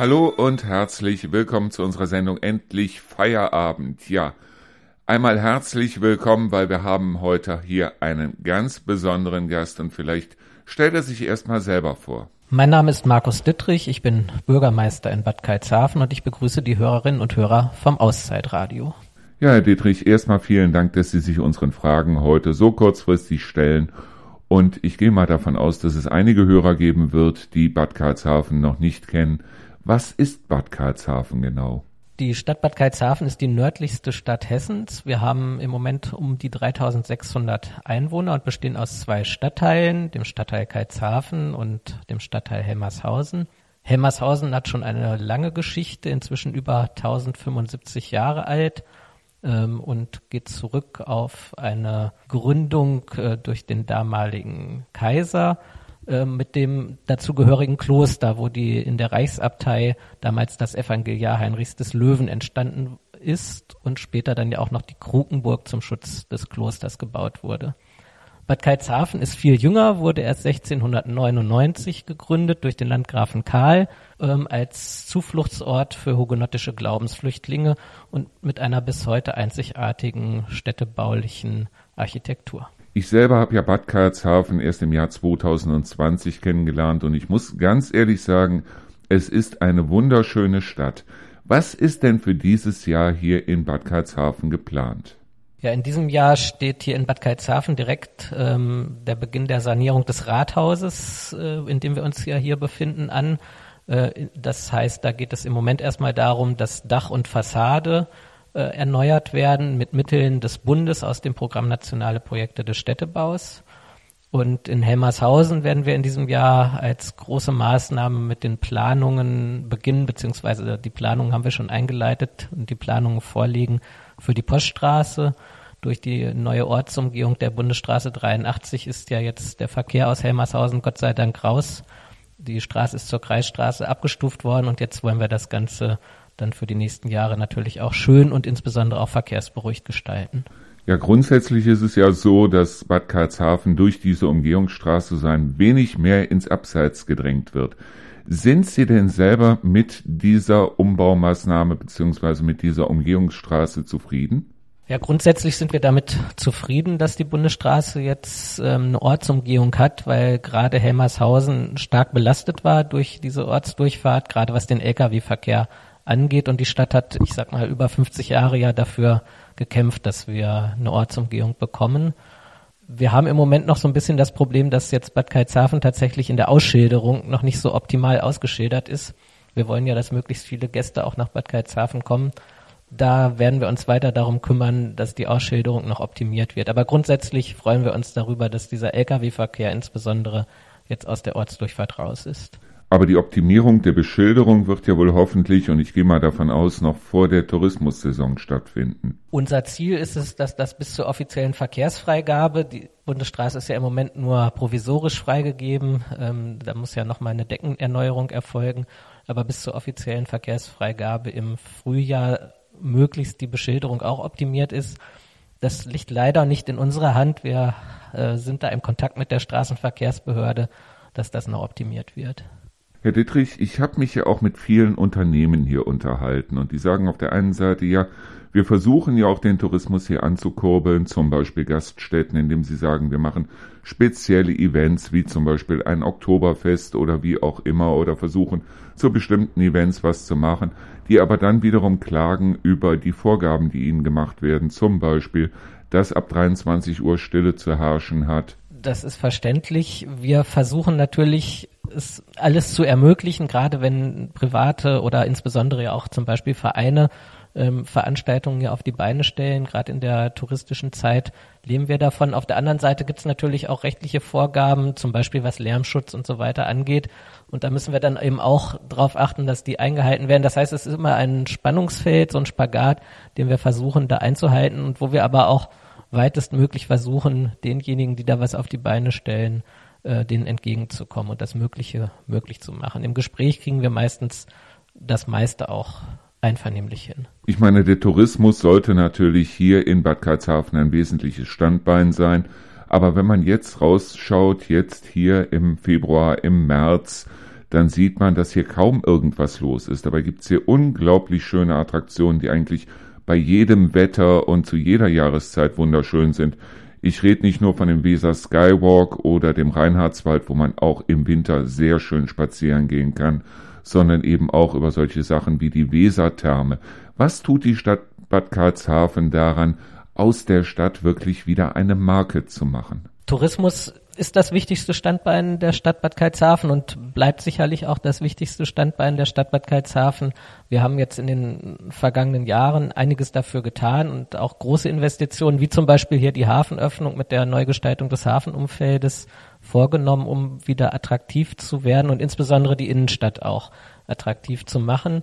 Hallo und herzlich willkommen zu unserer Sendung Endlich Feierabend. Ja, einmal herzlich willkommen, weil wir haben heute hier einen ganz besonderen Gast und vielleicht stellt er sich erstmal selber vor. Mein Name ist Markus Dittrich, ich bin Bürgermeister in Bad Karlshafen und ich begrüße die Hörerinnen und Hörer vom Auszeitradio. Ja, Herr Dietrich, erstmal vielen Dank, dass Sie sich unseren Fragen heute so kurzfristig stellen. Und ich gehe mal davon aus, dass es einige Hörer geben wird, die Bad Karlshafen noch nicht kennen. Was ist Bad Karlshafen genau? Die Stadt Bad Karlshafen ist die nördlichste Stadt Hessens. Wir haben im Moment um die 3600 Einwohner und bestehen aus zwei Stadtteilen, dem Stadtteil Karlshafen und dem Stadtteil Helmershausen. Helmershausen hat schon eine lange Geschichte, inzwischen über 1075 Jahre alt ähm, und geht zurück auf eine Gründung äh, durch den damaligen Kaiser äh, mit dem dazugehörigen Kloster, wo die in der Reichsabtei damals das Evangeliar Heinrichs des Löwen entstanden ist und später dann ja auch noch die Krukenburg zum Schutz des Klosters gebaut wurde. Bad Karlshafen ist viel jünger, wurde erst 1699 gegründet durch den Landgrafen Karl ähm, als Zufluchtsort für hugenottische Glaubensflüchtlinge und mit einer bis heute einzigartigen städtebaulichen Architektur. Ich selber habe ja Bad Karlshafen erst im Jahr 2020 kennengelernt und ich muss ganz ehrlich sagen, es ist eine wunderschöne Stadt. Was ist denn für dieses Jahr hier in Bad Karlshafen geplant? Ja, in diesem Jahr steht hier in Bad Karlshafen direkt ähm, der Beginn der Sanierung des Rathauses, äh, in dem wir uns ja hier befinden, an. Äh, das heißt, da geht es im Moment erstmal darum, dass Dach und Fassade äh, erneuert werden mit Mitteln des Bundes aus dem Programm Nationale Projekte des Städtebaus. Und in Helmershausen werden wir in diesem Jahr als große Maßnahme mit den Planungen beginnen, beziehungsweise die Planungen haben wir schon eingeleitet und die Planungen vorliegen für die Poststraße. Durch die neue Ortsumgehung der Bundesstraße 83 ist ja jetzt der Verkehr aus Helmershausen Gott sei Dank raus. Die Straße ist zur Kreisstraße abgestuft worden und jetzt wollen wir das Ganze dann für die nächsten Jahre natürlich auch schön und insbesondere auch verkehrsberuhigt gestalten. Ja, grundsätzlich ist es ja so, dass Bad Karlshafen durch diese Umgehungsstraße so ein wenig mehr ins Abseits gedrängt wird. Sind Sie denn selber mit dieser Umbaumaßnahme beziehungsweise mit dieser Umgehungsstraße zufrieden? Ja, grundsätzlich sind wir damit zufrieden, dass die Bundesstraße jetzt ähm, eine Ortsumgehung hat, weil gerade Helmershausen stark belastet war durch diese Ortsdurchfahrt, gerade was den Lkw-Verkehr angeht. Und die Stadt hat, ich sag mal, über 50 Jahre ja dafür gekämpft, dass wir eine Ortsumgehung bekommen. Wir haben im Moment noch so ein bisschen das Problem, dass jetzt Bad Karlshafen tatsächlich in der Ausschilderung noch nicht so optimal ausgeschildert ist. Wir wollen ja, dass möglichst viele Gäste auch nach Bad Karlshafen kommen. Da werden wir uns weiter darum kümmern, dass die Ausschilderung noch optimiert wird. Aber grundsätzlich freuen wir uns darüber, dass dieser Lkw-Verkehr insbesondere jetzt aus der Ortsdurchfahrt raus ist. Aber die Optimierung der Beschilderung wird ja wohl hoffentlich, und ich gehe mal davon aus, noch vor der Tourismussaison stattfinden. Unser Ziel ist es, dass das bis zur offiziellen Verkehrsfreigabe, die Bundesstraße ist ja im Moment nur provisorisch freigegeben, ähm, da muss ja nochmal eine Deckenerneuerung erfolgen, aber bis zur offiziellen Verkehrsfreigabe im Frühjahr möglichst die Beschilderung auch optimiert ist. Das liegt leider nicht in unserer Hand. Wir äh, sind da im Kontakt mit der Straßenverkehrsbehörde, dass das noch optimiert wird. Herr Dittrich, ich habe mich ja auch mit vielen Unternehmen hier unterhalten und die sagen auf der einen Seite ja, wir versuchen ja auch den Tourismus hier anzukurbeln, zum Beispiel Gaststätten, indem sie sagen, wir machen spezielle Events wie zum Beispiel ein Oktoberfest oder wie auch immer oder versuchen zu bestimmten Events was zu machen, die aber dann wiederum klagen über die Vorgaben, die ihnen gemacht werden, zum Beispiel, dass ab 23 Uhr Stille zu herrschen hat, das ist verständlich. Wir versuchen natürlich, es alles zu ermöglichen, gerade wenn private oder insbesondere ja auch zum Beispiel Vereine ähm, Veranstaltungen ja auf die Beine stellen. Gerade in der touristischen Zeit leben wir davon. Auf der anderen Seite gibt es natürlich auch rechtliche Vorgaben, zum Beispiel was Lärmschutz und so weiter angeht. Und da müssen wir dann eben auch darauf achten, dass die eingehalten werden. Das heißt, es ist immer ein Spannungsfeld, so ein Spagat, den wir versuchen da einzuhalten und wo wir aber auch weitestmöglich versuchen, denjenigen, die da was auf die Beine stellen, äh, denen entgegenzukommen und das Mögliche möglich zu machen. Im Gespräch kriegen wir meistens das meiste auch einvernehmlich hin. Ich meine, der Tourismus sollte natürlich hier in Bad Karlshafen ein wesentliches Standbein sein. Aber wenn man jetzt rausschaut, jetzt hier im Februar, im März, dann sieht man, dass hier kaum irgendwas los ist. Dabei gibt es hier unglaublich schöne Attraktionen, die eigentlich bei jedem Wetter und zu jeder Jahreszeit wunderschön sind. Ich rede nicht nur von dem Weser Skywalk oder dem Reinhardswald, wo man auch im Winter sehr schön spazieren gehen kann, sondern eben auch über solche Sachen wie die Wesertherme. Was tut die Stadt Bad Karlshafen daran, aus der Stadt wirklich wieder eine Marke zu machen? Tourismus ist das wichtigste Standbein der Stadt Bad Karlshafen und bleibt sicherlich auch das wichtigste Standbein der Stadt Bad Karlshafen. Wir haben jetzt in den vergangenen Jahren einiges dafür getan und auch große Investitionen, wie zum Beispiel hier die Hafenöffnung mit der Neugestaltung des Hafenumfeldes vorgenommen, um wieder attraktiv zu werden und insbesondere die Innenstadt auch attraktiv zu machen.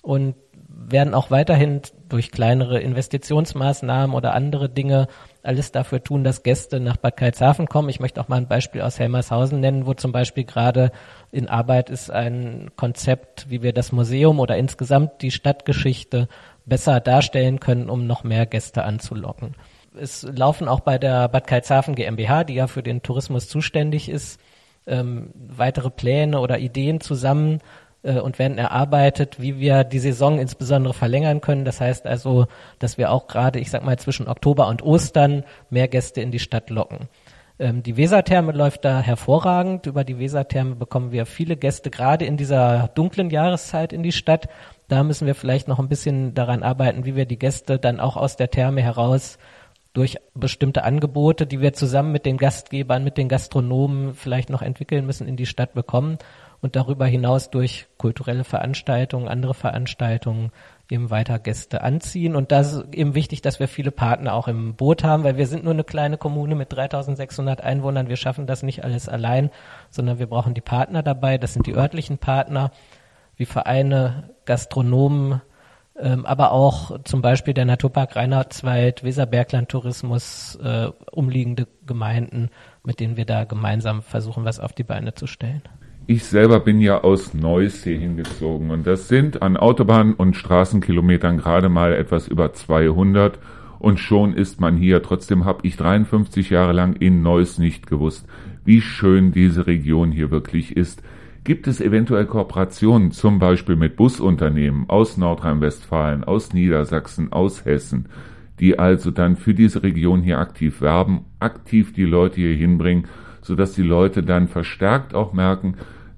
Und werden auch weiterhin durch kleinere Investitionsmaßnahmen oder andere Dinge alles dafür tun, dass Gäste nach Bad Karlshafen kommen. Ich möchte auch mal ein Beispiel aus Helmershausen nennen, wo zum Beispiel gerade in Arbeit ist ein Konzept, wie wir das Museum oder insgesamt die Stadtgeschichte besser darstellen können, um noch mehr Gäste anzulocken. Es laufen auch bei der Bad Karlshafen GmbH, die ja für den Tourismus zuständig ist, ähm, weitere Pläne oder Ideen zusammen, und werden erarbeitet, wie wir die Saison insbesondere verlängern können. Das heißt also, dass wir auch gerade, ich sag mal, zwischen Oktober und Ostern mehr Gäste in die Stadt locken. Ähm, die Wesertherme läuft da hervorragend. Über die Wesertherme bekommen wir viele Gäste, gerade in dieser dunklen Jahreszeit in die Stadt. Da müssen wir vielleicht noch ein bisschen daran arbeiten, wie wir die Gäste dann auch aus der Therme heraus durch bestimmte Angebote, die wir zusammen mit den Gastgebern, mit den Gastronomen vielleicht noch entwickeln müssen, in die Stadt bekommen und darüber hinaus durch kulturelle Veranstaltungen, andere Veranstaltungen eben weiter Gäste anziehen. Und da ist eben wichtig, dass wir viele Partner auch im Boot haben, weil wir sind nur eine kleine Kommune mit 3600 Einwohnern. Wir schaffen das nicht alles allein, sondern wir brauchen die Partner dabei. Das sind die örtlichen Partner, wie Vereine, Gastronomen, ähm, aber auch zum Beispiel der Naturpark Reinhardswald, Weserbergland Tourismus, äh, umliegende Gemeinden, mit denen wir da gemeinsam versuchen, was auf die Beine zu stellen. Ich selber bin ja aus Neuss hier hingezogen und das sind an Autobahn- und Straßenkilometern gerade mal etwas über 200 und schon ist man hier. Trotzdem habe ich 53 Jahre lang in Neuss nicht gewusst, wie schön diese Region hier wirklich ist. Gibt es eventuell Kooperationen, zum Beispiel mit Busunternehmen aus Nordrhein-Westfalen, aus Niedersachsen, aus Hessen, die also dann für diese Region hier aktiv werben, aktiv die Leute hier hinbringen, sodass die Leute dann verstärkt auch merken,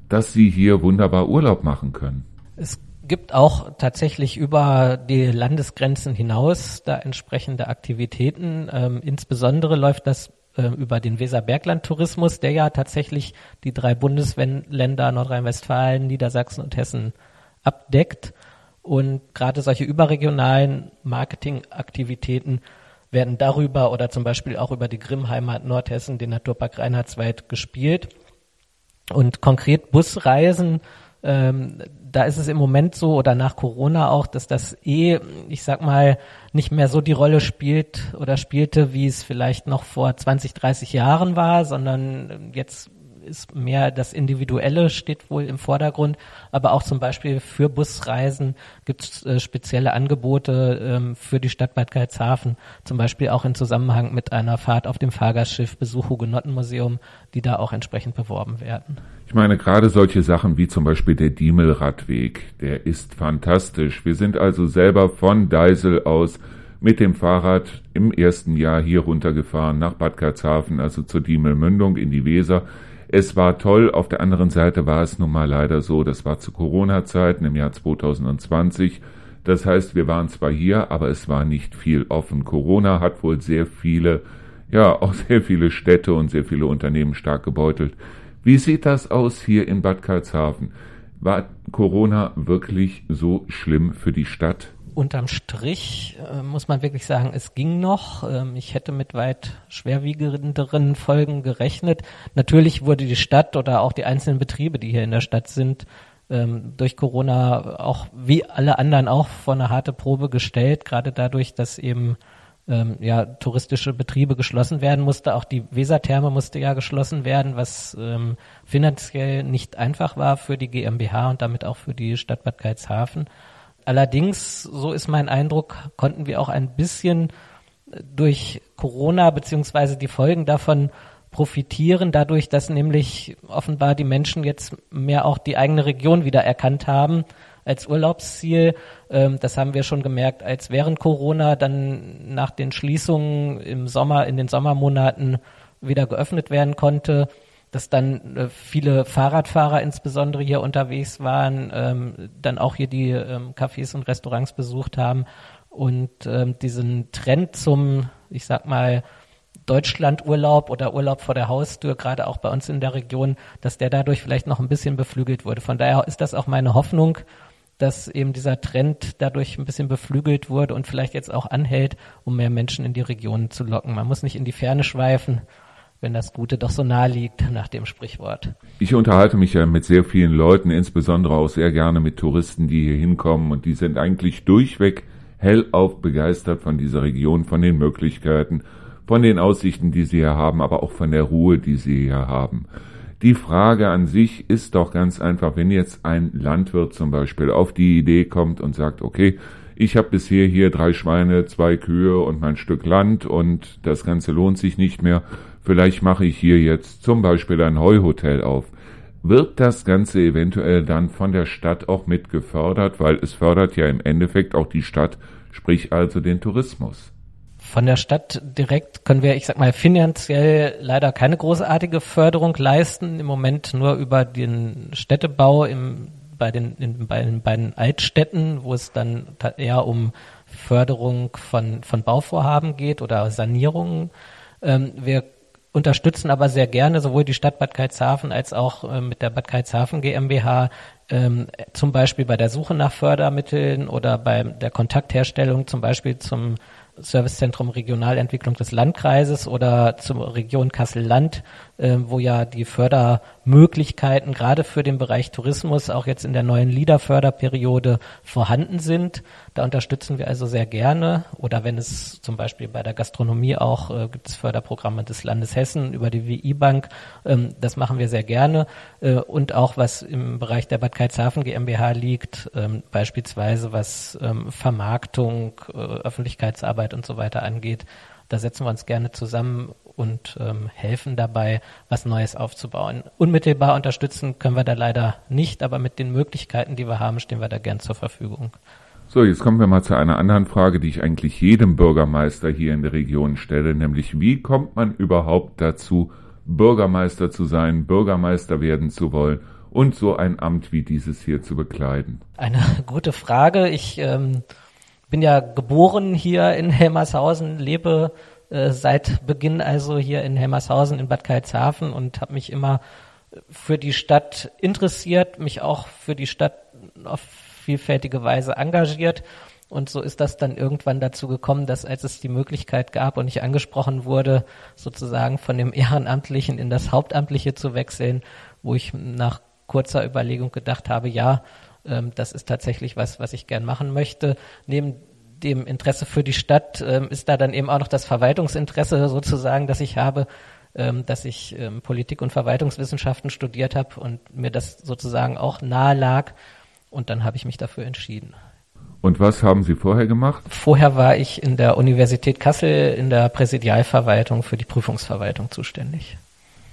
dass sie hier wunderbar Urlaub machen können. Es gibt auch tatsächlich über die Landesgrenzen hinaus da entsprechende Aktivitäten. Ähm, insbesondere läuft das äh, über den Weserbergland-Tourismus, der ja tatsächlich die drei Bundesländer Nordrhein-Westfalen, Niedersachsen und Hessen abdeckt. Und gerade solche überregionalen Marketingaktivitäten werden darüber oder zum Beispiel auch über die Grimmheimat Nordhessen, den Naturpark Reinhardswald gespielt. Und konkret Busreisen, ähm, da ist es im Moment so oder nach Corona auch, dass das eh, ich sag mal, nicht mehr so die Rolle spielt oder spielte, wie es vielleicht noch vor 20, 30 Jahren war, sondern jetzt ist mehr das Individuelle steht wohl im Vordergrund, aber auch zum Beispiel für Busreisen gibt es äh, spezielle Angebote ähm, für die Stadt Bad Karlshafen, zum Beispiel auch in Zusammenhang mit einer Fahrt auf dem Fahrgastschiff Besuch Hugenottenmuseum, die da auch entsprechend beworben werden. Ich meine, gerade solche Sachen wie zum Beispiel der Diemelradweg, der ist fantastisch. Wir sind also selber von Deisel aus mit dem Fahrrad im ersten Jahr hier runtergefahren nach Bad Karlshafen, also zur Diemelmündung in die Weser. Es war toll, auf der anderen Seite war es nun mal leider so, das war zu Corona-Zeiten im Jahr 2020. Das heißt, wir waren zwar hier, aber es war nicht viel offen. Corona hat wohl sehr viele, ja, auch sehr viele Städte und sehr viele Unternehmen stark gebeutelt. Wie sieht das aus hier in Bad Karlshafen? War Corona wirklich so schlimm für die Stadt? Unterm Strich äh, muss man wirklich sagen, es ging noch. Ähm, ich hätte mit weit schwerwiegenderen Folgen gerechnet. Natürlich wurde die Stadt oder auch die einzelnen Betriebe, die hier in der Stadt sind, ähm, durch Corona auch wie alle anderen auch vor eine harte Probe gestellt, gerade dadurch, dass eben ähm, ja touristische Betriebe geschlossen werden musste. Auch die Wesertherme musste ja geschlossen werden, was ähm, finanziell nicht einfach war für die GmbH und damit auch für die Stadt Bad Karlshafen. Allerdings, so ist mein Eindruck, konnten wir auch ein bisschen durch Corona beziehungsweise die Folgen davon profitieren dadurch, dass nämlich offenbar die Menschen jetzt mehr auch die eigene Region wieder erkannt haben als Urlaubsziel. Ähm, das haben wir schon gemerkt, als während Corona dann nach den Schließungen im Sommer, in den Sommermonaten wieder geöffnet werden konnte, dass dann äh, viele Fahrradfahrer insbesondere hier unterwegs waren, ähm, dann auch hier die ähm, Cafés und Restaurants besucht haben und ähm, diesen Trend zum, ich sag mal, Deutschlandurlaub oder Urlaub vor der Haustür, gerade auch bei uns in der Region, dass der dadurch vielleicht noch ein bisschen beflügelt wurde. Von daher ist das auch meine Hoffnung, dass eben dieser Trend dadurch ein bisschen beflügelt wurde und vielleicht jetzt auch anhält, um mehr Menschen in die Region zu locken. Man muss nicht in die Ferne schweifen, wenn das Gute doch so nahe liegt nach dem Sprichwort. Ich unterhalte mich ja mit sehr vielen Leuten, insbesondere auch sehr gerne mit Touristen, die hier hinkommen und die sind eigentlich durchweg hellauf begeistert von dieser Region, von den Möglichkeiten, von den Aussichten, die sie hier haben, aber auch von der Ruhe, die sie hier haben. Die Frage an sich ist doch ganz einfach, wenn jetzt ein Landwirt zum Beispiel auf die Idee kommt und sagt, okay, ich habe bisher hier drei Schweine, zwei Kühe und mein Stück Land und das Ganze lohnt sich nicht mehr, vielleicht mache ich hier jetzt zum Beispiel ein Heuhotel auf. Wird das Ganze eventuell dann von der Stadt auch mit gefördert, weil es fördert ja im Endeffekt auch die Stadt, sprich also den Tourismus. Von der Stadt direkt können wir, ich sag mal, finanziell leider keine großartige Förderung leisten. Im Moment nur über den Städtebau im, bei, den, in, bei den beiden Altstädten, wo es dann eher um Förderung von, von Bauvorhaben geht oder Sanierungen. Ähm, wir unterstützen aber sehr gerne sowohl die Stadt Bad Karlshafen als auch äh, mit der Bad Karlshafen GmbH ähm, zum Beispiel bei der Suche nach Fördermitteln oder bei der Kontaktherstellung zum Beispiel zum Servicezentrum Regionalentwicklung des Landkreises oder zur Region Kassel-Land, äh, wo ja die Fördermöglichkeiten gerade für den Bereich Tourismus auch jetzt in der neuen LIDA-Förderperiode vorhanden sind. Da unterstützen wir also sehr gerne. Oder wenn es zum Beispiel bei der Gastronomie auch äh, gibt es Förderprogramme des Landes Hessen über die WI-Bank. Ähm, das machen wir sehr gerne. Äh, und auch was im Bereich der Bad Karlshafen GmbH liegt, ähm, beispielsweise was ähm, Vermarktung, äh, Öffentlichkeitsarbeit und so weiter angeht. Da setzen wir uns gerne zusammen und ähm, helfen dabei, was Neues aufzubauen. Unmittelbar unterstützen können wir da leider nicht, aber mit den Möglichkeiten, die wir haben, stehen wir da gern zur Verfügung. So, jetzt kommen wir mal zu einer anderen Frage, die ich eigentlich jedem Bürgermeister hier in der Region stelle, nämlich wie kommt man überhaupt dazu, Bürgermeister zu sein, Bürgermeister werden zu wollen und so ein Amt wie dieses hier zu bekleiden? Eine gute Frage. Ich ähm, bin ja geboren hier in Helmershausen, lebe äh, seit Beginn also hier in Helmershausen in Bad Karlshafen und habe mich immer für die Stadt interessiert, mich auch für die Stadt auf vielfältige Weise engagiert. Und so ist das dann irgendwann dazu gekommen, dass als es die Möglichkeit gab und ich angesprochen wurde, sozusagen von dem Ehrenamtlichen in das Hauptamtliche zu wechseln, wo ich nach kurzer Überlegung gedacht habe, ja, ähm, das ist tatsächlich was, was ich gern machen möchte. Neben dem Interesse für die Stadt ähm, ist da dann eben auch noch das Verwaltungsinteresse sozusagen, das ich habe, ähm, dass ich ähm, Politik- und Verwaltungswissenschaften studiert habe und mir das sozusagen auch nahe lag. Und dann habe ich mich dafür entschieden. Und was haben Sie vorher gemacht? Vorher war ich in der Universität Kassel in der Präsidialverwaltung für die Prüfungsverwaltung zuständig.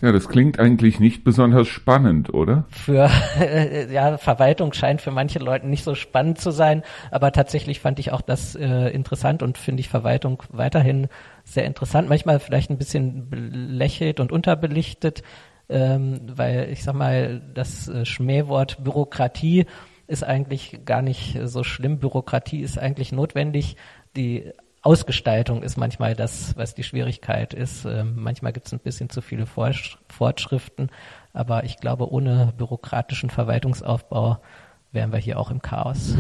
Ja, das klingt eigentlich nicht besonders spannend, oder? Für ja, Verwaltung scheint für manche Leute nicht so spannend zu sein, aber tatsächlich fand ich auch das äh, interessant und finde ich Verwaltung weiterhin sehr interessant. Manchmal vielleicht ein bisschen belächelt und unterbelichtet, ähm, weil ich sag mal, das äh, Schmähwort Bürokratie ist eigentlich gar nicht so schlimm. Bürokratie ist eigentlich notwendig. Die Ausgestaltung ist manchmal das, was die Schwierigkeit ist. Ähm, manchmal gibt es ein bisschen zu viele Fortschriften, aber ich glaube, ohne bürokratischen Verwaltungsaufbau wären wir hier auch im Chaos.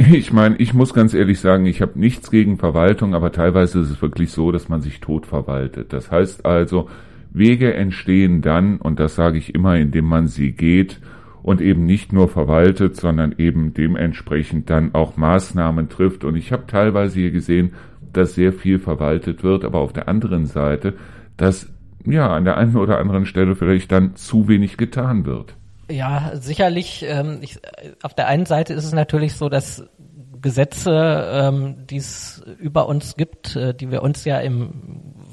Ich meine, ich muss ganz ehrlich sagen, ich habe nichts gegen Verwaltung, aber teilweise ist es wirklich so, dass man sich tot verwaltet. Das heißt also, Wege entstehen dann, und das sage ich immer, indem man sie geht und eben nicht nur verwaltet, sondern eben dementsprechend dann auch Maßnahmen trifft. Und ich habe teilweise hier gesehen, dass sehr viel verwaltet wird, aber auf der anderen Seite, dass ja an der einen oder anderen Stelle vielleicht dann zu wenig getan wird. Ja, sicherlich. Ähm, ich, auf der einen Seite ist es natürlich so, dass Gesetze, ähm, die es über uns gibt, äh, die wir uns ja im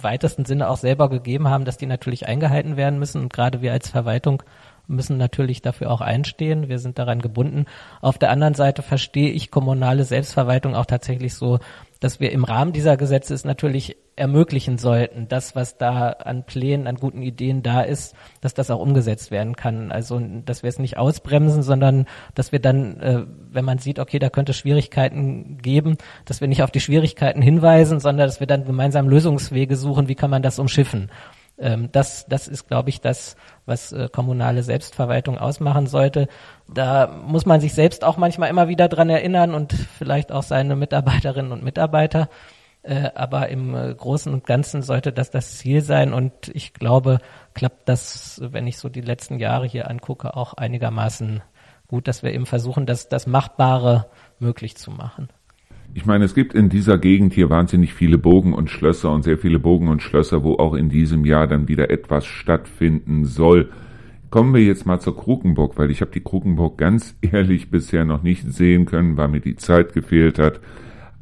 weitesten Sinne auch selber gegeben haben, dass die natürlich eingehalten werden müssen. Und gerade wir als Verwaltung müssen natürlich dafür auch einstehen. Wir sind daran gebunden. Auf der anderen Seite verstehe ich kommunale Selbstverwaltung auch tatsächlich so, dass wir im Rahmen dieser Gesetze es natürlich ermöglichen sollten, das, was da an Plänen, an guten Ideen da ist, dass das auch umgesetzt werden kann. Also, dass wir es nicht ausbremsen, sondern dass wir dann, äh, wenn man sieht, okay, da könnte Schwierigkeiten geben, dass wir nicht auf die Schwierigkeiten hinweisen, sondern dass wir dann gemeinsam Lösungswege suchen, wie kann man das umschiffen. Ähm, das, das ist, glaube ich, das, was äh, kommunale Selbstverwaltung ausmachen sollte. Da muss man sich selbst auch manchmal immer wieder dran erinnern und vielleicht auch seine Mitarbeiterinnen und Mitarbeiter. Äh, aber im äh, Großen und Ganzen sollte das das Ziel sein und ich glaube, klappt das, wenn ich so die letzten Jahre hier angucke, auch einigermaßen gut, dass wir eben versuchen, das, das Machbare möglich zu machen. Ich meine, es gibt in dieser Gegend hier wahnsinnig viele Bogen und Schlösser und sehr viele Bogen und Schlösser, wo auch in diesem Jahr dann wieder etwas stattfinden soll. Kommen wir jetzt mal zur Krukenburg, weil ich habe die Krukenburg ganz ehrlich bisher noch nicht sehen können, weil mir die Zeit gefehlt hat.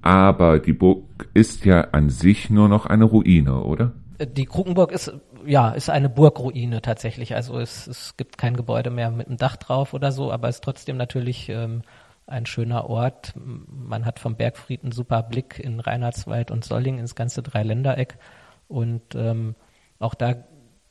Aber die Burg ist ja an sich nur noch eine Ruine, oder? Die Krukenburg ist ja ist eine Burgruine tatsächlich. Also es, es gibt kein Gebäude mehr mit einem Dach drauf oder so, aber es ist trotzdem natürlich ähm, ein schöner Ort. Man hat vom Bergfried einen super Blick in Reinhardswald und Solling ins ganze Dreiländereck. Und ähm, auch da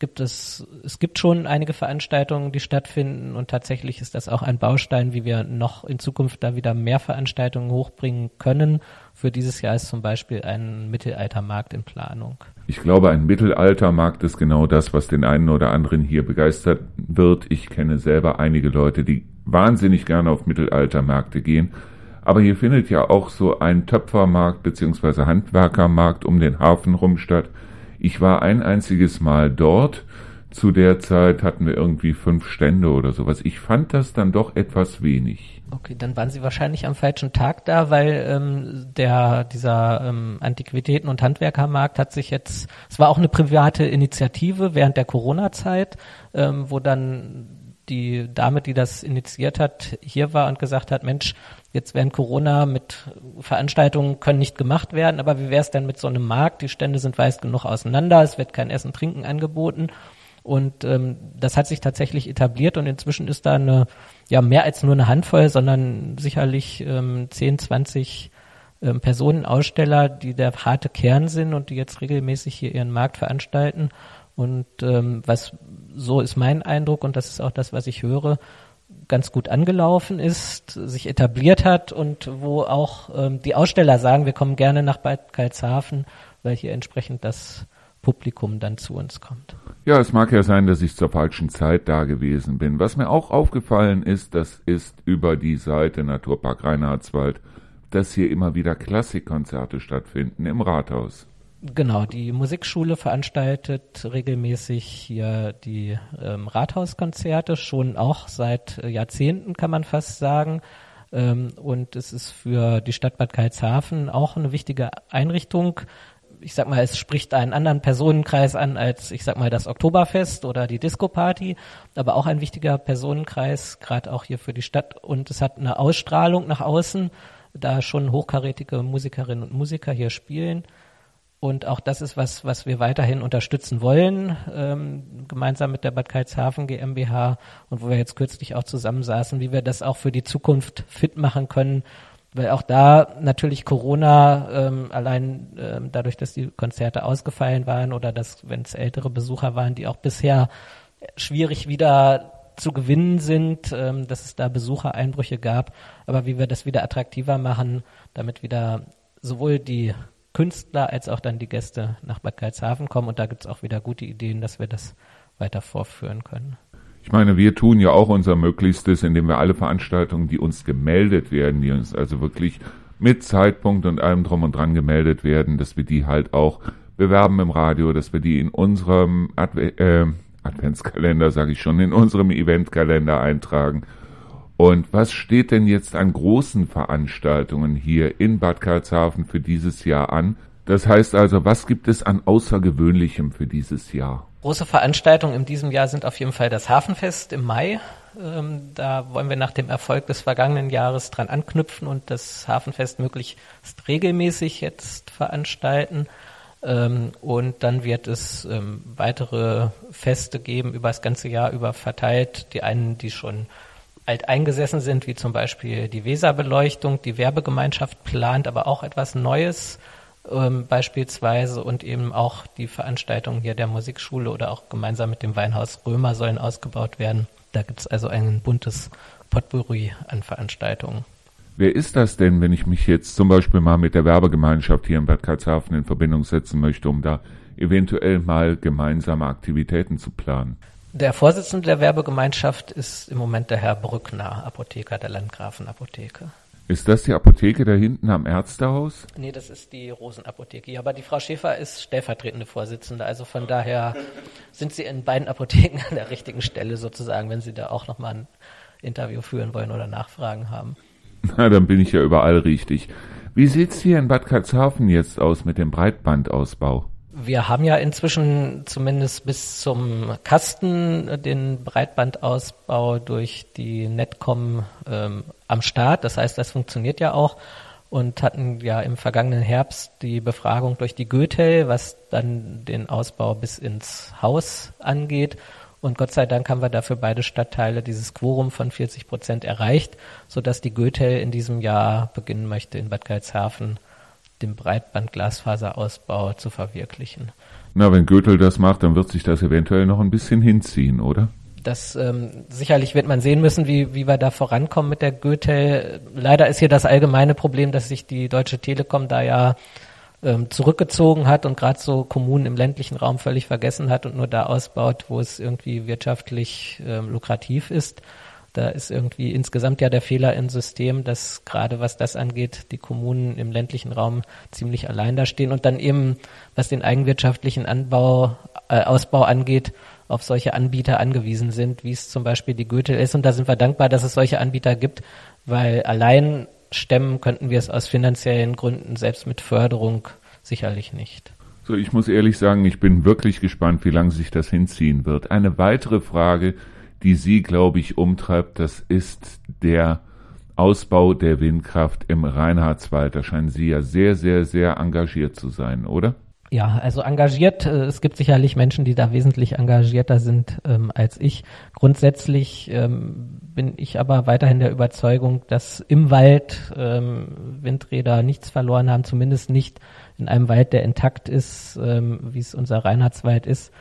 gibt es, es gibt schon einige Veranstaltungen, die stattfinden und tatsächlich ist das auch ein Baustein, wie wir noch in Zukunft da wieder mehr Veranstaltungen hochbringen können. Für dieses Jahr ist zum Beispiel ein Mittelaltermarkt in Planung. Ich glaube, ein Mittelaltermarkt ist genau das, was den einen oder anderen hier begeistert wird. Ich kenne selber einige Leute, die wahnsinnig gerne auf Mittelaltermärkte gehen. Aber hier findet ja auch so ein Töpfermarkt bzw. Handwerkermarkt um den Hafen rum statt. Ich war ein einziges Mal dort. Zu der Zeit hatten wir irgendwie fünf Stände oder sowas. Ich fand das dann doch etwas wenig. Okay, dann waren Sie wahrscheinlich am falschen Tag da, weil ähm, der dieser ähm, Antiquitäten- und Handwerkermarkt hat sich jetzt, es war auch eine private Initiative während der Corona-Zeit, ähm, wo dann die Dame, die das initiiert hat, hier war und gesagt hat, Mensch, jetzt während Corona mit Veranstaltungen können nicht gemacht werden, aber wie wäre es denn mit so einem Markt? Die Stände sind weit genug auseinander, es wird kein Essen, Trinken angeboten. Und ähm, das hat sich tatsächlich etabliert und inzwischen ist da eine, ja, mehr als nur eine Handvoll, sondern sicherlich ähm, 10, 20 ähm, Personenaussteller, die der harte Kern sind und die jetzt regelmäßig hier ihren Markt veranstalten. Und ähm, was so ist mein Eindruck und das ist auch das, was ich höre, ganz gut angelaufen ist, sich etabliert hat und wo auch ähm, die Aussteller sagen, wir kommen gerne nach Bad Karlshafen, weil hier entsprechend das Publikum dann zu uns kommt. Ja, es mag ja sein, dass ich zur falschen Zeit da gewesen bin. Was mir auch aufgefallen ist, das ist über die Seite Naturpark Reinhardswald, dass hier immer wieder Klassikkonzerte stattfinden im Rathaus. Genau, die Musikschule veranstaltet regelmäßig hier die ähm, Rathauskonzerte, schon auch seit Jahrzehnten kann man fast sagen. Ähm, und es ist für die Stadt Bad Karlshafen auch eine wichtige Einrichtung. Ich sag mal, es spricht einen anderen Personenkreis an als, ich sag mal, das Oktoberfest oder die Disco-Party, aber auch ein wichtiger Personenkreis, gerade auch hier für die Stadt. Und es hat eine Ausstrahlung nach außen, da schon hochkarätige Musikerinnen und Musiker hier spielen. Und auch das ist was, was wir weiterhin unterstützen wollen, ähm, gemeinsam mit der Bad Karlshafen GmbH und wo wir jetzt kürzlich auch zusammensaßen, wie wir das auch für die Zukunft fit machen können, weil auch da natürlich Corona ähm, allein ähm, dadurch, dass die Konzerte ausgefallen waren oder dass, wenn es ältere Besucher waren, die auch bisher schwierig wieder zu gewinnen sind, ähm, dass es da Besuchereinbrüche gab, aber wie wir das wieder attraktiver machen, damit wieder sowohl die Künstler als auch dann die Gäste nach Bad Karlshafen kommen. Und da gibt es auch wieder gute Ideen, dass wir das weiter vorführen können. Ich meine, wir tun ja auch unser Möglichstes, indem wir alle Veranstaltungen, die uns gemeldet werden, die uns also wirklich mit Zeitpunkt und allem drum und dran gemeldet werden, dass wir die halt auch bewerben im Radio, dass wir die in unserem Adve äh, Adventskalender, sage ich schon, in unserem Eventkalender eintragen und was steht denn jetzt an großen Veranstaltungen hier in Bad Karlshafen für dieses Jahr an? Das heißt also, was gibt es an Außergewöhnlichem für dieses Jahr? Große Veranstaltungen in diesem Jahr sind auf jeden Fall das Hafenfest im Mai. Ähm, da wollen wir nach dem Erfolg des vergangenen Jahres dran anknüpfen und das Hafenfest möglichst regelmäßig jetzt veranstalten. Ähm, und dann wird es ähm, weitere Feste geben, über das ganze Jahr über verteilt. Die einen, die schon alt eingesessen sind, wie zum Beispiel die Weserbeleuchtung. Die Werbegemeinschaft plant aber auch etwas Neues ähm, beispielsweise und eben auch die Veranstaltungen hier der Musikschule oder auch gemeinsam mit dem Weinhaus Römer sollen ausgebaut werden. Da gibt es also ein buntes Potpourri an Veranstaltungen. Wer ist das denn, wenn ich mich jetzt zum Beispiel mal mit der Werbegemeinschaft hier in Bad Karlshafen in Verbindung setzen möchte, um da eventuell mal gemeinsame Aktivitäten zu planen? Der Vorsitzende der Werbegemeinschaft ist im Moment der Herr Brückner, Apotheker der Landgrafenapotheke. Ist das die Apotheke da hinten am Ärztehaus? Nee, das ist die Rosenapotheke. Ja, aber die Frau Schäfer ist stellvertretende Vorsitzende. Also von daher sind Sie in beiden Apotheken an der richtigen Stelle sozusagen, wenn Sie da auch nochmal ein Interview führen wollen oder Nachfragen haben. Na, dann bin ich ja überall richtig. Wie sieht's hier in Bad Karlshafen jetzt aus mit dem Breitbandausbau? Wir haben ja inzwischen zumindest bis zum Kasten den Breitbandausbau durch die Netcom ähm, am Start. Das heißt, das funktioniert ja auch und hatten ja im vergangenen Herbst die Befragung durch die Goethe, was dann den Ausbau bis ins Haus angeht. Und Gott sei Dank haben wir dafür beide Stadtteile dieses Quorum von 40 Prozent erreicht, sodass die Goethe in diesem Jahr beginnen möchte, in Bad Karlshafen den Breitband-Glasfaserausbau zu verwirklichen. Na, wenn Goethe das macht, dann wird sich das eventuell noch ein bisschen hinziehen, oder? Das ähm, sicherlich wird man sehen müssen, wie, wie wir da vorankommen mit der Goethe. Leider ist hier das allgemeine Problem, dass sich die Deutsche Telekom da ja ähm, zurückgezogen hat und gerade so Kommunen im ländlichen Raum völlig vergessen hat und nur da ausbaut, wo es irgendwie wirtschaftlich ähm, lukrativ ist. Da ist irgendwie insgesamt ja der Fehler im System, dass gerade was das angeht, die Kommunen im ländlichen Raum ziemlich allein da stehen und dann eben, was den eigenwirtschaftlichen Anbau, äh, Ausbau angeht, auf solche Anbieter angewiesen sind, wie es zum Beispiel die Goethe ist. Und da sind wir dankbar, dass es solche Anbieter gibt, weil allein stemmen könnten wir es aus finanziellen Gründen selbst mit Förderung sicherlich nicht. So, ich muss ehrlich sagen, ich bin wirklich gespannt, wie lange sich das hinziehen wird. Eine weitere Frage, die Sie, glaube ich, umtreibt, das ist der Ausbau der Windkraft im Reinhardswald. Da scheinen Sie ja sehr, sehr, sehr engagiert zu sein, oder? Ja, also engagiert, äh, es gibt sicherlich Menschen, die da wesentlich engagierter sind ähm, als ich. Grundsätzlich ähm, bin ich aber weiterhin der Überzeugung, dass im Wald ähm, Windräder nichts verloren haben, zumindest nicht in einem Wald, der intakt ist, ähm, wie es unser Reinhardswald ist.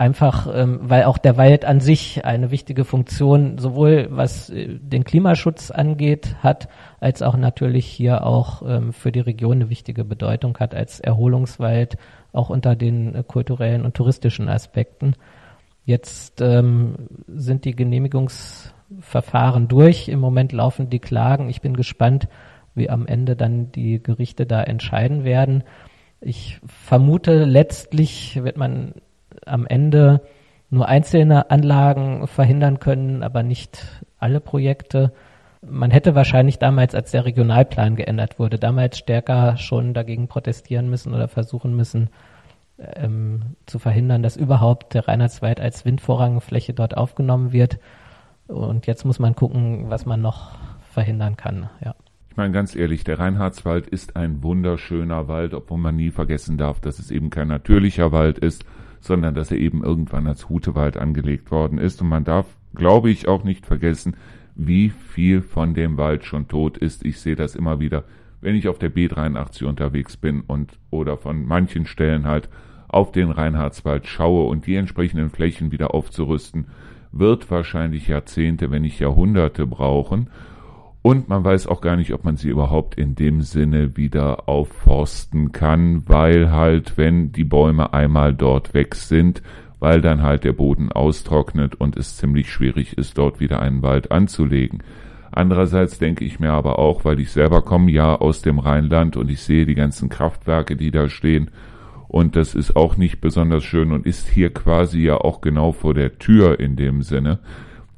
Einfach, ähm, weil auch der Wald an sich eine wichtige Funktion sowohl was äh, den Klimaschutz angeht hat, als auch natürlich hier auch ähm, für die Region eine wichtige Bedeutung hat als Erholungswald, auch unter den äh, kulturellen und touristischen Aspekten. Jetzt ähm, sind die Genehmigungsverfahren durch. Im Moment laufen die Klagen. Ich bin gespannt, wie am Ende dann die Gerichte da entscheiden werden. Ich vermute, letztlich wird man am Ende nur einzelne Anlagen verhindern können, aber nicht alle Projekte. Man hätte wahrscheinlich damals, als der Regionalplan geändert wurde, damals stärker schon dagegen protestieren müssen oder versuchen müssen, ähm, zu verhindern, dass überhaupt der Reinhardswald als Windvorrangfläche dort aufgenommen wird. Und jetzt muss man gucken, was man noch verhindern kann. Ja. Ich meine ganz ehrlich, der Reinhardswald ist ein wunderschöner Wald, obwohl man nie vergessen darf, dass es eben kein natürlicher Wald ist, sondern dass er eben irgendwann als Hutewald angelegt worden ist. Und man darf, glaube ich, auch nicht vergessen, wie viel von dem Wald schon tot ist. Ich sehe das immer wieder, wenn ich auf der B83 unterwegs bin und oder von manchen Stellen halt auf den Reinhardswald schaue und die entsprechenden Flächen wieder aufzurüsten, wird wahrscheinlich Jahrzehnte, wenn nicht Jahrhunderte brauchen. Und man weiß auch gar nicht, ob man sie überhaupt in dem Sinne wieder aufforsten kann, weil halt, wenn die Bäume einmal dort weg sind, weil dann halt der Boden austrocknet und es ziemlich schwierig ist, dort wieder einen Wald anzulegen. Andererseits denke ich mir aber auch, weil ich selber komme ja aus dem Rheinland und ich sehe die ganzen Kraftwerke, die da stehen, und das ist auch nicht besonders schön und ist hier quasi ja auch genau vor der Tür in dem Sinne,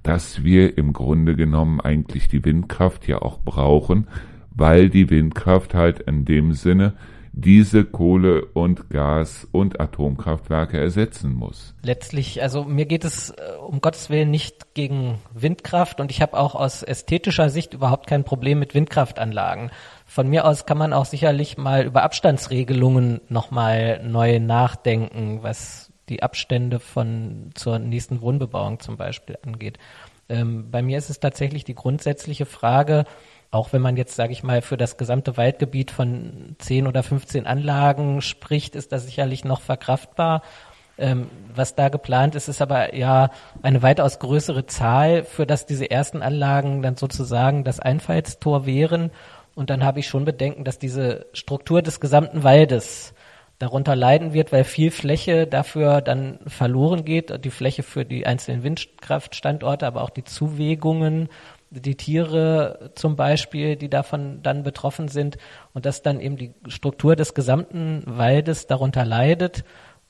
dass wir im Grunde genommen eigentlich die Windkraft ja auch brauchen, weil die Windkraft halt in dem Sinne diese Kohle- und Gas- und Atomkraftwerke ersetzen muss. Letztlich, also mir geht es äh, um Gottes Willen nicht gegen Windkraft und ich habe auch aus ästhetischer Sicht überhaupt kein Problem mit Windkraftanlagen. Von mir aus kann man auch sicherlich mal über Abstandsregelungen nochmal neu nachdenken, was die Abstände von zur nächsten Wohnbebauung zum Beispiel angeht. Ähm, bei mir ist es tatsächlich die grundsätzliche Frage, auch wenn man jetzt, sage ich mal, für das gesamte Waldgebiet von 10 oder 15 Anlagen spricht, ist das sicherlich noch verkraftbar. Ähm, was da geplant ist, ist aber ja eine weitaus größere Zahl, für das diese ersten Anlagen dann sozusagen das Einfallstor wären. Und dann habe ich schon Bedenken, dass diese Struktur des gesamten Waldes darunter leiden wird, weil viel Fläche dafür dann verloren geht, die Fläche für die einzelnen Windkraftstandorte, aber auch die Zuwegungen die Tiere zum Beispiel, die davon dann betroffen sind. Und dass dann eben die Struktur des gesamten Waldes darunter leidet,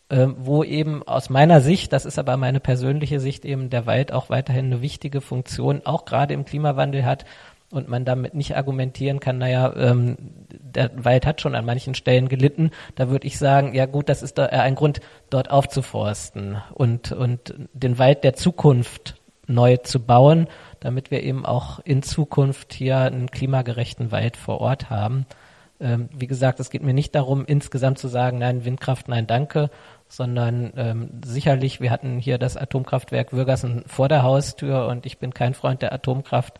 äh, wo eben aus meiner Sicht, das ist aber meine persönliche Sicht eben, der Wald auch weiterhin eine wichtige Funktion, auch gerade im Klimawandel hat und man damit nicht argumentieren kann, naja, ähm, der Wald hat schon an manchen Stellen gelitten, da würde ich sagen, ja gut, das ist da ein Grund, dort aufzuforsten und, und den Wald der Zukunft neu zu bauen damit wir eben auch in Zukunft hier einen klimagerechten Wald vor Ort haben. Ähm, wie gesagt, es geht mir nicht darum, insgesamt zu sagen, nein, Windkraft, nein, danke, sondern ähm, sicherlich, wir hatten hier das Atomkraftwerk Würgersen vor der Haustür und ich bin kein Freund der Atomkraft,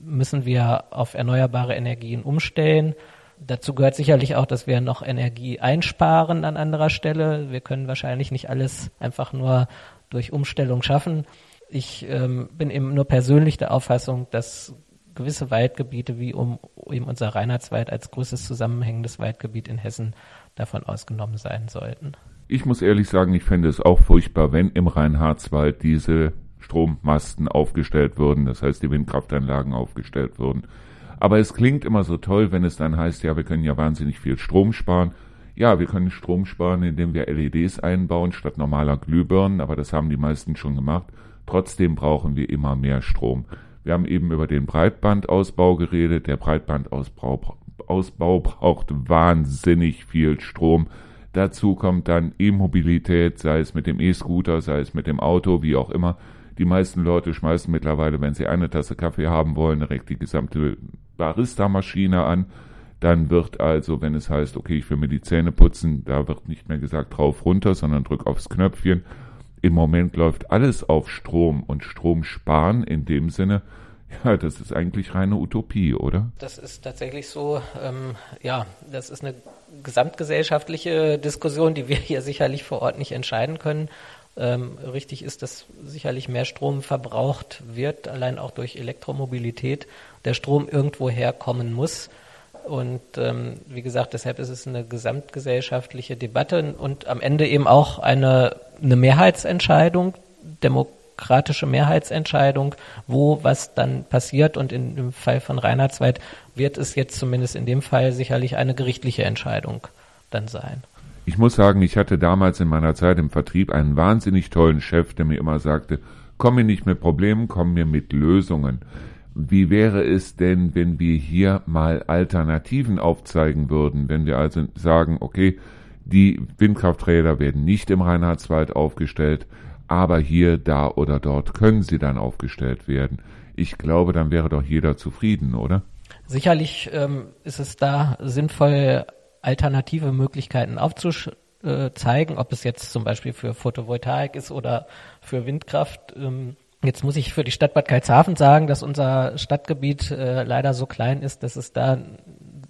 müssen wir auf erneuerbare Energien umstellen. Dazu gehört sicherlich auch, dass wir noch Energie einsparen an anderer Stelle. Wir können wahrscheinlich nicht alles einfach nur durch Umstellung schaffen. Ich ähm, bin eben nur persönlich der Auffassung, dass gewisse Waldgebiete wie um eben unser Reinhardswald als größtes zusammenhängendes Waldgebiet in Hessen davon ausgenommen sein sollten. Ich muss ehrlich sagen, ich fände es auch furchtbar, wenn im Reinhardswald diese Strommasten aufgestellt würden, das heißt die Windkraftanlagen aufgestellt würden. Aber es klingt immer so toll, wenn es dann heißt, ja, wir können ja wahnsinnig viel Strom sparen. Ja, wir können Strom sparen, indem wir LEDs einbauen statt normaler Glühbirnen, aber das haben die meisten schon gemacht. Trotzdem brauchen wir immer mehr Strom. Wir haben eben über den Breitbandausbau geredet. Der Breitbandausbau Ausbau braucht wahnsinnig viel Strom. Dazu kommt dann E-Mobilität, sei es mit dem E-Scooter, sei es mit dem Auto, wie auch immer. Die meisten Leute schmeißen mittlerweile, wenn sie eine Tasse Kaffee haben wollen, direkt die gesamte Barista-Maschine an. Dann wird also, wenn es heißt, okay, ich will mir die Zähne putzen, da wird nicht mehr gesagt drauf runter, sondern drück aufs Knöpfchen im Moment läuft alles auf Strom und Strom sparen in dem Sinne, ja, das ist eigentlich reine Utopie, oder? Das ist tatsächlich so. Ähm, ja, das ist eine gesamtgesellschaftliche Diskussion, die wir hier sicherlich vor Ort nicht entscheiden können. Ähm, richtig ist, dass sicherlich mehr Strom verbraucht wird, allein auch durch Elektromobilität. Der Strom irgendwo herkommen muss. Und ähm, wie gesagt, deshalb ist es eine gesamtgesellschaftliche Debatte und am Ende eben auch eine, eine Mehrheitsentscheidung, demokratische Mehrheitsentscheidung, wo was dann passiert. Und in, im Fall von Reinhardswald wird es jetzt zumindest in dem Fall sicherlich eine gerichtliche Entscheidung dann sein. Ich muss sagen, ich hatte damals in meiner Zeit im Vertrieb einen wahnsinnig tollen Chef, der mir immer sagte, komm mir nicht mit Problemen, komm mir mit Lösungen. Wie wäre es denn, wenn wir hier mal Alternativen aufzeigen würden, wenn wir also sagen, okay, die Windkrafträder werden nicht im Reinhardswald aufgestellt, aber hier, da oder dort können sie dann aufgestellt werden. Ich glaube, dann wäre doch jeder zufrieden, oder? Sicherlich ähm, ist es da sinnvoll, alternative Möglichkeiten aufzuzeigen, ob es jetzt zum Beispiel für Photovoltaik ist oder für Windkraft. Ähm, Jetzt muss ich für die Stadt Bad Karlshafen sagen, dass unser Stadtgebiet äh, leider so klein ist, dass es da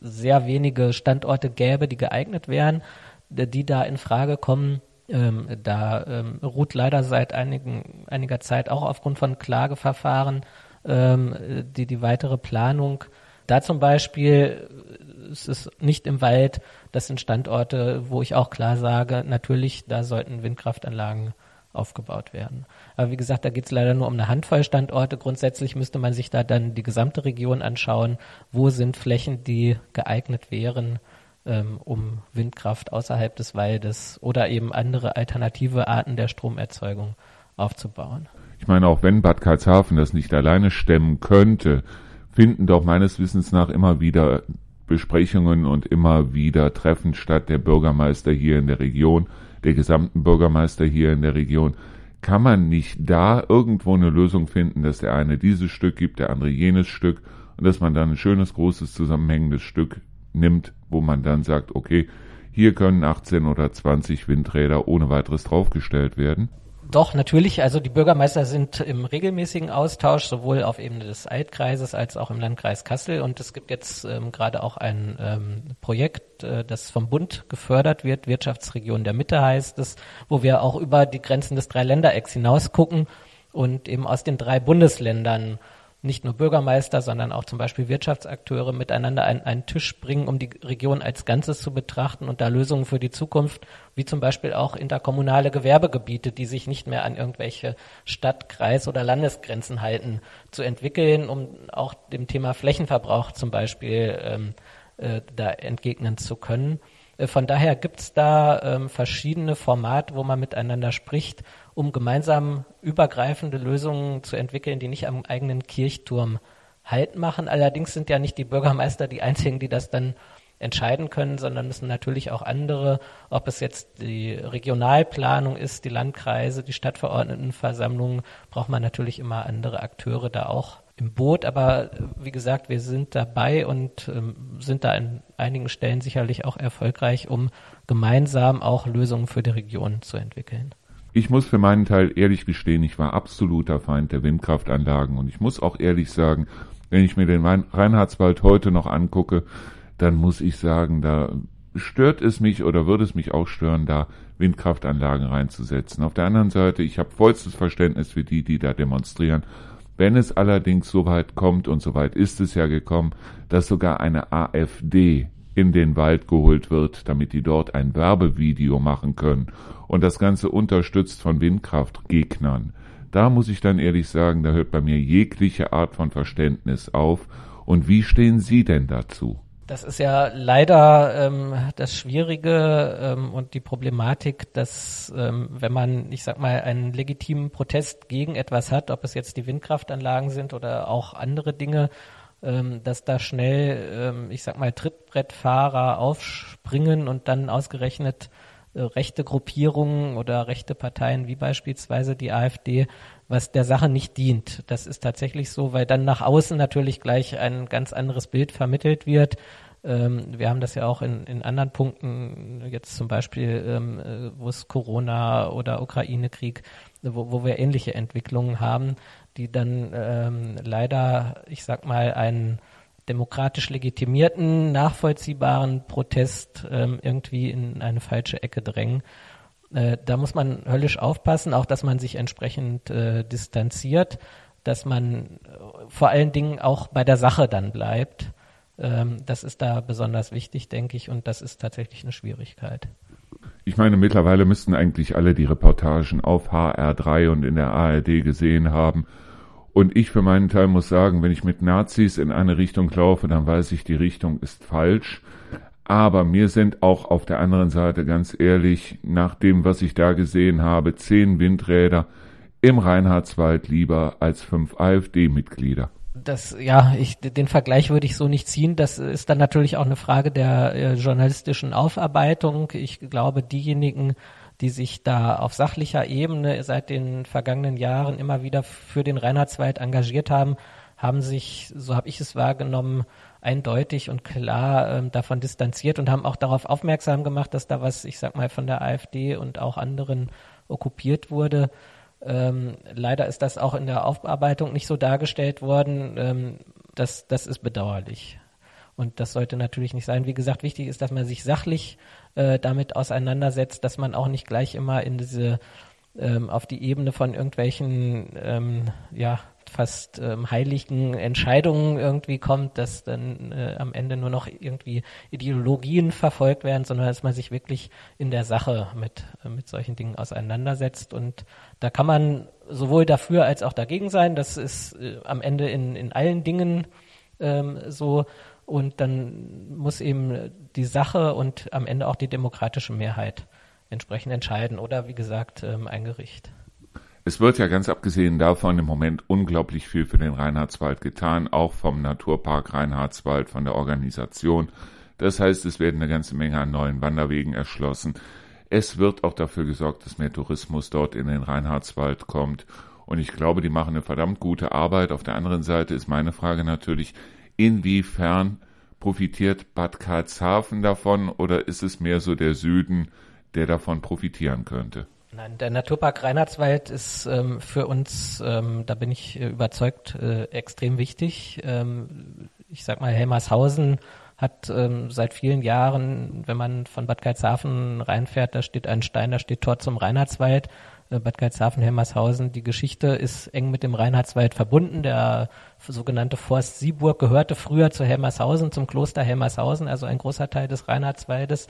sehr wenige Standorte gäbe, die geeignet wären, die da in Frage kommen. Ähm, da ähm, ruht leider seit einigen, einiger Zeit auch aufgrund von Klageverfahren ähm, die, die weitere Planung. Da zum Beispiel ist es nicht im Wald, das sind Standorte, wo ich auch klar sage, natürlich, da sollten Windkraftanlagen aufgebaut werden. Aber wie gesagt, da geht es leider nur um eine Handvoll Standorte. Grundsätzlich müsste man sich da dann die gesamte Region anschauen. Wo sind Flächen, die geeignet wären, ähm, um Windkraft außerhalb des Waldes oder eben andere alternative Arten der Stromerzeugung aufzubauen? Ich meine, auch wenn Bad Karlshafen das nicht alleine stemmen könnte, finden doch meines Wissens nach immer wieder Besprechungen und immer wieder Treffen statt der Bürgermeister hier in der Region, der gesamten Bürgermeister hier in der Region. Kann man nicht da irgendwo eine Lösung finden, dass der eine dieses Stück gibt, der andere jenes Stück und dass man dann ein schönes, großes, zusammenhängendes Stück nimmt, wo man dann sagt, okay, hier können 18 oder 20 Windräder ohne weiteres draufgestellt werden? Doch, natürlich. Also die Bürgermeister sind im regelmäßigen Austausch, sowohl auf Ebene des Altkreises als auch im Landkreis Kassel. Und es gibt jetzt ähm, gerade auch ein ähm, Projekt, äh, das vom Bund gefördert wird, Wirtschaftsregion der Mitte heißt es, wo wir auch über die Grenzen des Dreiländerecks hinaus gucken und eben aus den drei Bundesländern nicht nur Bürgermeister, sondern auch zum Beispiel Wirtschaftsakteure miteinander an einen Tisch bringen, um die Region als Ganzes zu betrachten und da Lösungen für die Zukunft, wie zum Beispiel auch interkommunale Gewerbegebiete, die sich nicht mehr an irgendwelche Stadt-, Kreis- oder Landesgrenzen halten, zu entwickeln, um auch dem Thema Flächenverbrauch zum Beispiel ähm, äh, da entgegnen zu können. Äh, von daher gibt's da ähm, verschiedene Formate, wo man miteinander spricht um gemeinsam übergreifende Lösungen zu entwickeln, die nicht am eigenen Kirchturm Halt machen. Allerdings sind ja nicht die Bürgermeister die einzigen, die das dann entscheiden können, sondern müssen natürlich auch andere, ob es jetzt die Regionalplanung ist, die Landkreise, die Stadtverordnetenversammlungen, braucht man natürlich immer andere Akteure da auch im Boot. Aber wie gesagt, wir sind dabei und ähm, sind da an einigen Stellen sicherlich auch erfolgreich, um gemeinsam auch Lösungen für die Region zu entwickeln. Ich muss für meinen Teil ehrlich gestehen, ich war absoluter Feind der Windkraftanlagen und ich muss auch ehrlich sagen, wenn ich mir den Reinhardswald heute noch angucke, dann muss ich sagen, da stört es mich oder würde es mich auch stören, da Windkraftanlagen reinzusetzen. Auf der anderen Seite, ich habe vollstes Verständnis für die, die da demonstrieren. Wenn es allerdings so weit kommt, und so weit ist es ja gekommen, dass sogar eine AfD in den Wald geholt wird, damit die dort ein Werbevideo machen können und das Ganze unterstützt von Windkraftgegnern. Da muss ich dann ehrlich sagen, da hört bei mir jegliche Art von Verständnis auf. Und wie stehen Sie denn dazu? Das ist ja leider ähm, das Schwierige ähm, und die Problematik, dass ähm, wenn man, ich sag mal, einen legitimen Protest gegen etwas hat, ob es jetzt die Windkraftanlagen sind oder auch andere Dinge, ähm, dass da schnell, ähm, ich sag mal, Trittbrettfahrer aufspringen und dann ausgerechnet äh, rechte Gruppierungen oder rechte Parteien wie beispielsweise die AfD, was der Sache nicht dient. Das ist tatsächlich so, weil dann nach außen natürlich gleich ein ganz anderes Bild vermittelt wird. Ähm, wir haben das ja auch in, in anderen Punkten, jetzt zum Beispiel, ähm, äh, wo es Corona oder Ukraine-Krieg, wo, wo wir ähnliche Entwicklungen haben, die dann ähm, leider, ich sag mal, einen demokratisch legitimierten, nachvollziehbaren Protest ähm, irgendwie in eine falsche Ecke drängen. Äh, da muss man höllisch aufpassen, auch dass man sich entsprechend äh, distanziert, dass man äh, vor allen Dingen auch bei der Sache dann bleibt. Ähm, das ist da besonders wichtig, denke ich, und das ist tatsächlich eine Schwierigkeit. Ich meine, mittlerweile müssten eigentlich alle die Reportagen auf HR3 und in der ARD gesehen haben. Und ich für meinen Teil muss sagen, wenn ich mit Nazis in eine Richtung laufe, dann weiß ich, die Richtung ist falsch. Aber mir sind auch auf der anderen Seite ganz ehrlich, nach dem, was ich da gesehen habe, zehn Windräder im Reinhardswald lieber als fünf AfD-Mitglieder das, ja, ich, den Vergleich würde ich so nicht ziehen. Das ist dann natürlich auch eine Frage der äh, journalistischen Aufarbeitung. Ich glaube, diejenigen, die sich da auf sachlicher Ebene seit den vergangenen Jahren immer wieder für den Reinhardswald engagiert haben, haben sich, so habe ich es wahrgenommen, eindeutig und klar ähm, davon distanziert und haben auch darauf aufmerksam gemacht, dass da was, ich sag mal, von der AfD und auch anderen okkupiert wurde. Ähm, leider ist das auch in der Aufarbeitung nicht so dargestellt worden. Ähm, das, das ist bedauerlich. Und das sollte natürlich nicht sein. Wie gesagt, wichtig ist, dass man sich sachlich äh, damit auseinandersetzt, dass man auch nicht gleich immer in diese ähm, auf die Ebene von irgendwelchen ähm, ja fast ähm, heiligen Entscheidungen irgendwie kommt, dass dann äh, am Ende nur noch irgendwie Ideologien verfolgt werden, sondern dass man sich wirklich in der Sache mit, äh, mit solchen Dingen auseinandersetzt. Und da kann man sowohl dafür als auch dagegen sein. Das ist äh, am Ende in, in allen Dingen ähm, so. Und dann muss eben die Sache und am Ende auch die demokratische Mehrheit entsprechend entscheiden oder wie gesagt ähm, ein Gericht. Es wird ja ganz abgesehen davon im Moment unglaublich viel für den Reinhardswald getan, auch vom Naturpark Reinhardswald, von der Organisation. Das heißt, es werden eine ganze Menge an neuen Wanderwegen erschlossen. Es wird auch dafür gesorgt, dass mehr Tourismus dort in den Reinhardswald kommt. Und ich glaube, die machen eine verdammt gute Arbeit. Auf der anderen Seite ist meine Frage natürlich, inwiefern profitiert Bad Karlshafen davon oder ist es mehr so der Süden, der davon profitieren könnte? Nein, der Naturpark Reinhardswald ist ähm, für uns, ähm, da bin ich äh, überzeugt, äh, extrem wichtig. Ähm, ich sag mal, Helmershausen hat ähm, seit vielen Jahren, wenn man von Bad Karlshafen reinfährt, da steht ein Stein, da steht Tor zum Reinhardswald. Äh, Bad Karlshafen, Helmershausen, die Geschichte ist eng mit dem Reinhardswald verbunden. Der sogenannte Forst Sieburg gehörte früher zu Helmershausen, zum Kloster Helmershausen, also ein großer Teil des Reinhardswaldes.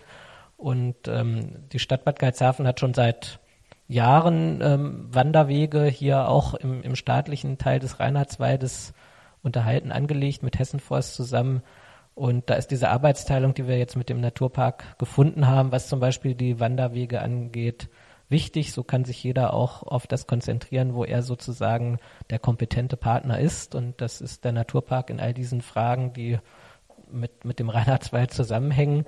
Und ähm, die Stadt Bad Karlshafen hat schon seit Jahren ähm, Wanderwege hier auch im, im staatlichen Teil des Reinhardswaldes unterhalten, angelegt mit Hessenforst zusammen. Und da ist diese Arbeitsteilung, die wir jetzt mit dem Naturpark gefunden haben, was zum Beispiel die Wanderwege angeht, wichtig. So kann sich jeder auch auf das konzentrieren, wo er sozusagen der kompetente Partner ist. Und das ist der Naturpark in all diesen Fragen, die mit, mit dem Reinhardswald zusammenhängen.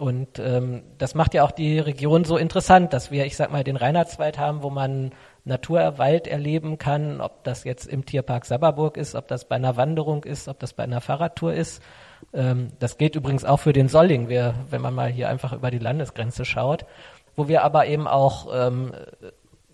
Und ähm, das macht ja auch die Region so interessant, dass wir, ich sag mal, den Reinhardswald haben, wo man Naturwald erleben kann, ob das jetzt im Tierpark Sabberburg ist, ob das bei einer Wanderung ist, ob das bei einer Fahrradtour ist. Ähm, das gilt übrigens auch für den Solling, wir, wenn man mal hier einfach über die Landesgrenze schaut, wo wir aber eben auch ähm,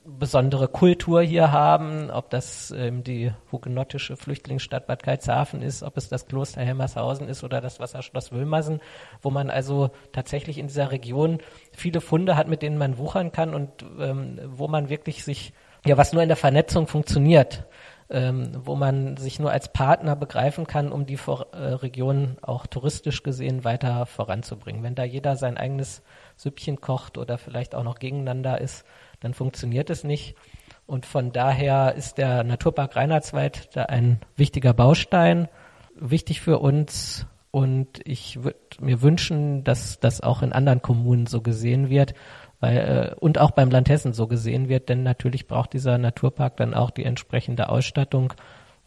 besondere Kultur hier haben, ob das ähm, die hugenottische Flüchtlingsstadt Bad Karlshafen ist, ob es das Kloster Helmershausen ist oder das Wasserschloss Wilmersen, wo man also tatsächlich in dieser Region viele Funde hat, mit denen man wuchern kann und ähm, wo man wirklich sich, ja, was nur in der Vernetzung funktioniert, ähm, wo man sich nur als Partner begreifen kann, um die Vor äh, Region auch touristisch gesehen weiter voranzubringen. Wenn da jeder sein eigenes Süppchen kocht oder vielleicht auch noch gegeneinander ist, dann funktioniert es nicht. Und von daher ist der Naturpark Reinhardswald da ein wichtiger Baustein, wichtig für uns. Und ich würde mir wünschen, dass das auch in anderen Kommunen so gesehen wird, weil, äh, und auch beim Land Hessen so gesehen wird, denn natürlich braucht dieser Naturpark dann auch die entsprechende Ausstattung,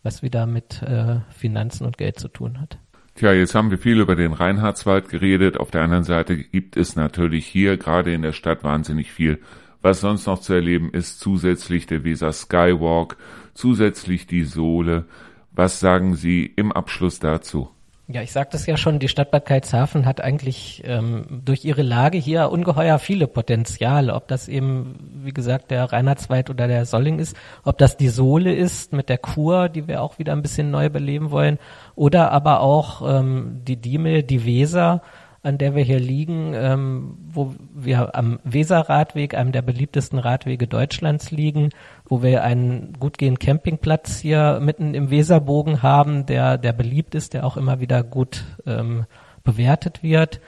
was wieder mit äh, Finanzen und Geld zu tun hat. Tja, jetzt haben wir viel über den Reinhardswald geredet. Auf der anderen Seite gibt es natürlich hier gerade in der Stadt wahnsinnig viel was sonst noch zu erleben ist, zusätzlich der Weser Skywalk, zusätzlich die Sohle. Was sagen Sie im Abschluss dazu? Ja, ich sagte es ja schon, die Stadt Bad Karlshafen hat eigentlich ähm, durch ihre Lage hier ungeheuer viele Potenziale. Ob das eben, wie gesagt, der Reinhardswald oder der Solling ist, ob das die Sohle ist mit der Kur, die wir auch wieder ein bisschen neu beleben wollen, oder aber auch ähm, die Diemel, die Weser, an der wir hier liegen, ähm, wo wir am Weserradweg, einem der beliebtesten Radwege Deutschlands liegen, wo wir einen gut gehenden Campingplatz hier mitten im Weserbogen haben, der, der beliebt ist, der auch immer wieder gut ähm, bewertet wird.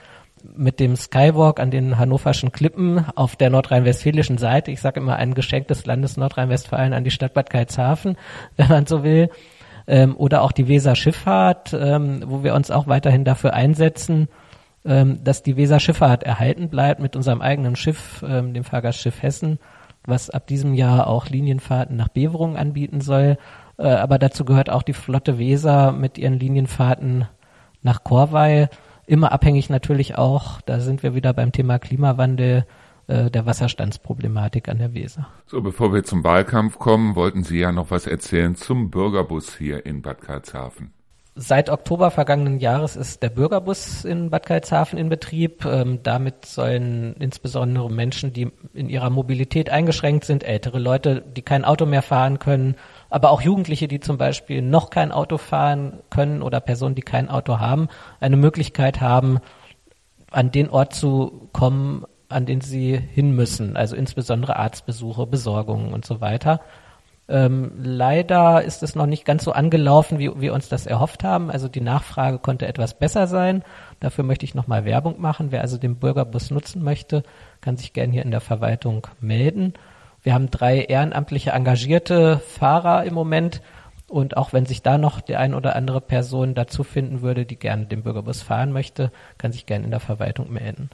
Mit dem Skywalk an den hannoverschen Klippen auf der nordrhein-westfälischen Seite, ich sage immer ein Geschenk des Landes Nordrhein-Westfalen an die Stadt Bad Karlshafen, wenn man so will. Ähm, oder auch die Weser Schifffahrt, ähm, wo wir uns auch weiterhin dafür einsetzen, ähm, dass die Weser Schifffahrt erhalten bleibt mit unserem eigenen Schiff, ähm, dem Fahrgastschiff Hessen, was ab diesem Jahr auch Linienfahrten nach Beverung anbieten soll. Äh, aber dazu gehört auch die Flotte Weser mit ihren Linienfahrten nach Korwei. Immer abhängig natürlich auch, da sind wir wieder beim Thema Klimawandel, äh, der Wasserstandsproblematik an der Weser. So, bevor wir zum Wahlkampf kommen, wollten Sie ja noch was erzählen zum Bürgerbus hier in Bad Karlshafen. Seit Oktober vergangenen Jahres ist der Bürgerbus in Bad Karlshafen in Betrieb. Ähm, damit sollen insbesondere Menschen, die in ihrer Mobilität eingeschränkt sind, ältere Leute, die kein Auto mehr fahren können, aber auch Jugendliche, die zum Beispiel noch kein Auto fahren können oder Personen, die kein Auto haben, eine Möglichkeit haben, an den Ort zu kommen, an den sie hin müssen. Also insbesondere Arztbesuche, Besorgungen und so weiter. Ähm, leider ist es noch nicht ganz so angelaufen, wie wir uns das erhofft haben. Also die Nachfrage konnte etwas besser sein. Dafür möchte ich nochmal Werbung machen. Wer also den Bürgerbus nutzen möchte, kann sich gern hier in der Verwaltung melden. Wir haben drei ehrenamtliche engagierte Fahrer im Moment. Und auch wenn sich da noch die ein oder andere Person dazu finden würde, die gerne den Bürgerbus fahren möchte, kann sich gerne in der Verwaltung melden.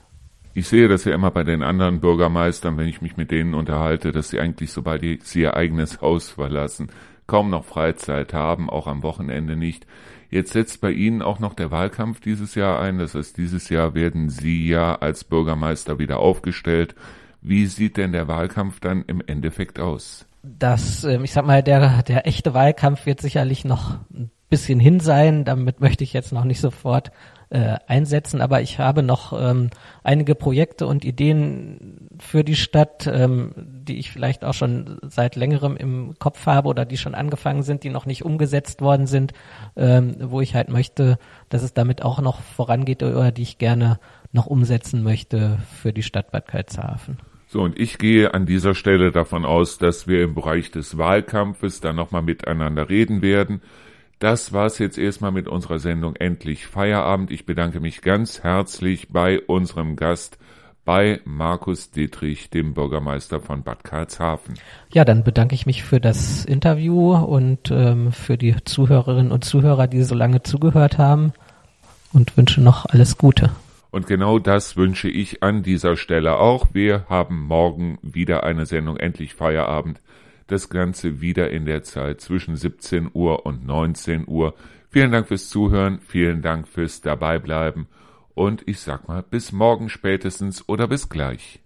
Ich sehe das ja immer bei den anderen Bürgermeistern, wenn ich mich mit denen unterhalte, dass sie eigentlich, sobald sie ihr eigenes Haus verlassen, kaum noch Freizeit haben, auch am Wochenende nicht. Jetzt setzt bei Ihnen auch noch der Wahlkampf dieses Jahr ein. Das heißt, dieses Jahr werden Sie ja als Bürgermeister wieder aufgestellt. Wie sieht denn der Wahlkampf dann im Endeffekt aus? Das, ähm, ich sag mal, der, der echte Wahlkampf wird sicherlich noch ein bisschen hin sein. Damit möchte ich jetzt noch nicht sofort äh, einsetzen, aber ich habe noch ähm, einige Projekte und Ideen für die Stadt, ähm, die ich vielleicht auch schon seit längerem im Kopf habe oder die schon angefangen sind, die noch nicht umgesetzt worden sind, ähm, wo ich halt möchte, dass es damit auch noch vorangeht oder die ich gerne noch umsetzen möchte für die Stadt Bad Karlshafen. So, und ich gehe an dieser Stelle davon aus, dass wir im Bereich des Wahlkampfes dann nochmal miteinander reden werden. Das war's jetzt erstmal mit unserer Sendung Endlich Feierabend. Ich bedanke mich ganz herzlich bei unserem Gast, bei Markus Dietrich, dem Bürgermeister von Bad Karlshafen. Ja, dann bedanke ich mich für das Interview und ähm, für die Zuhörerinnen und Zuhörer, die so lange zugehört haben und wünsche noch alles Gute. Und genau das wünsche ich an dieser Stelle auch. Wir haben morgen wieder eine Sendung Endlich Feierabend. Das Ganze wieder in der Zeit zwischen 17 Uhr und 19 Uhr. Vielen Dank fürs Zuhören, vielen Dank fürs Dabeibleiben und ich sag mal bis morgen spätestens oder bis gleich.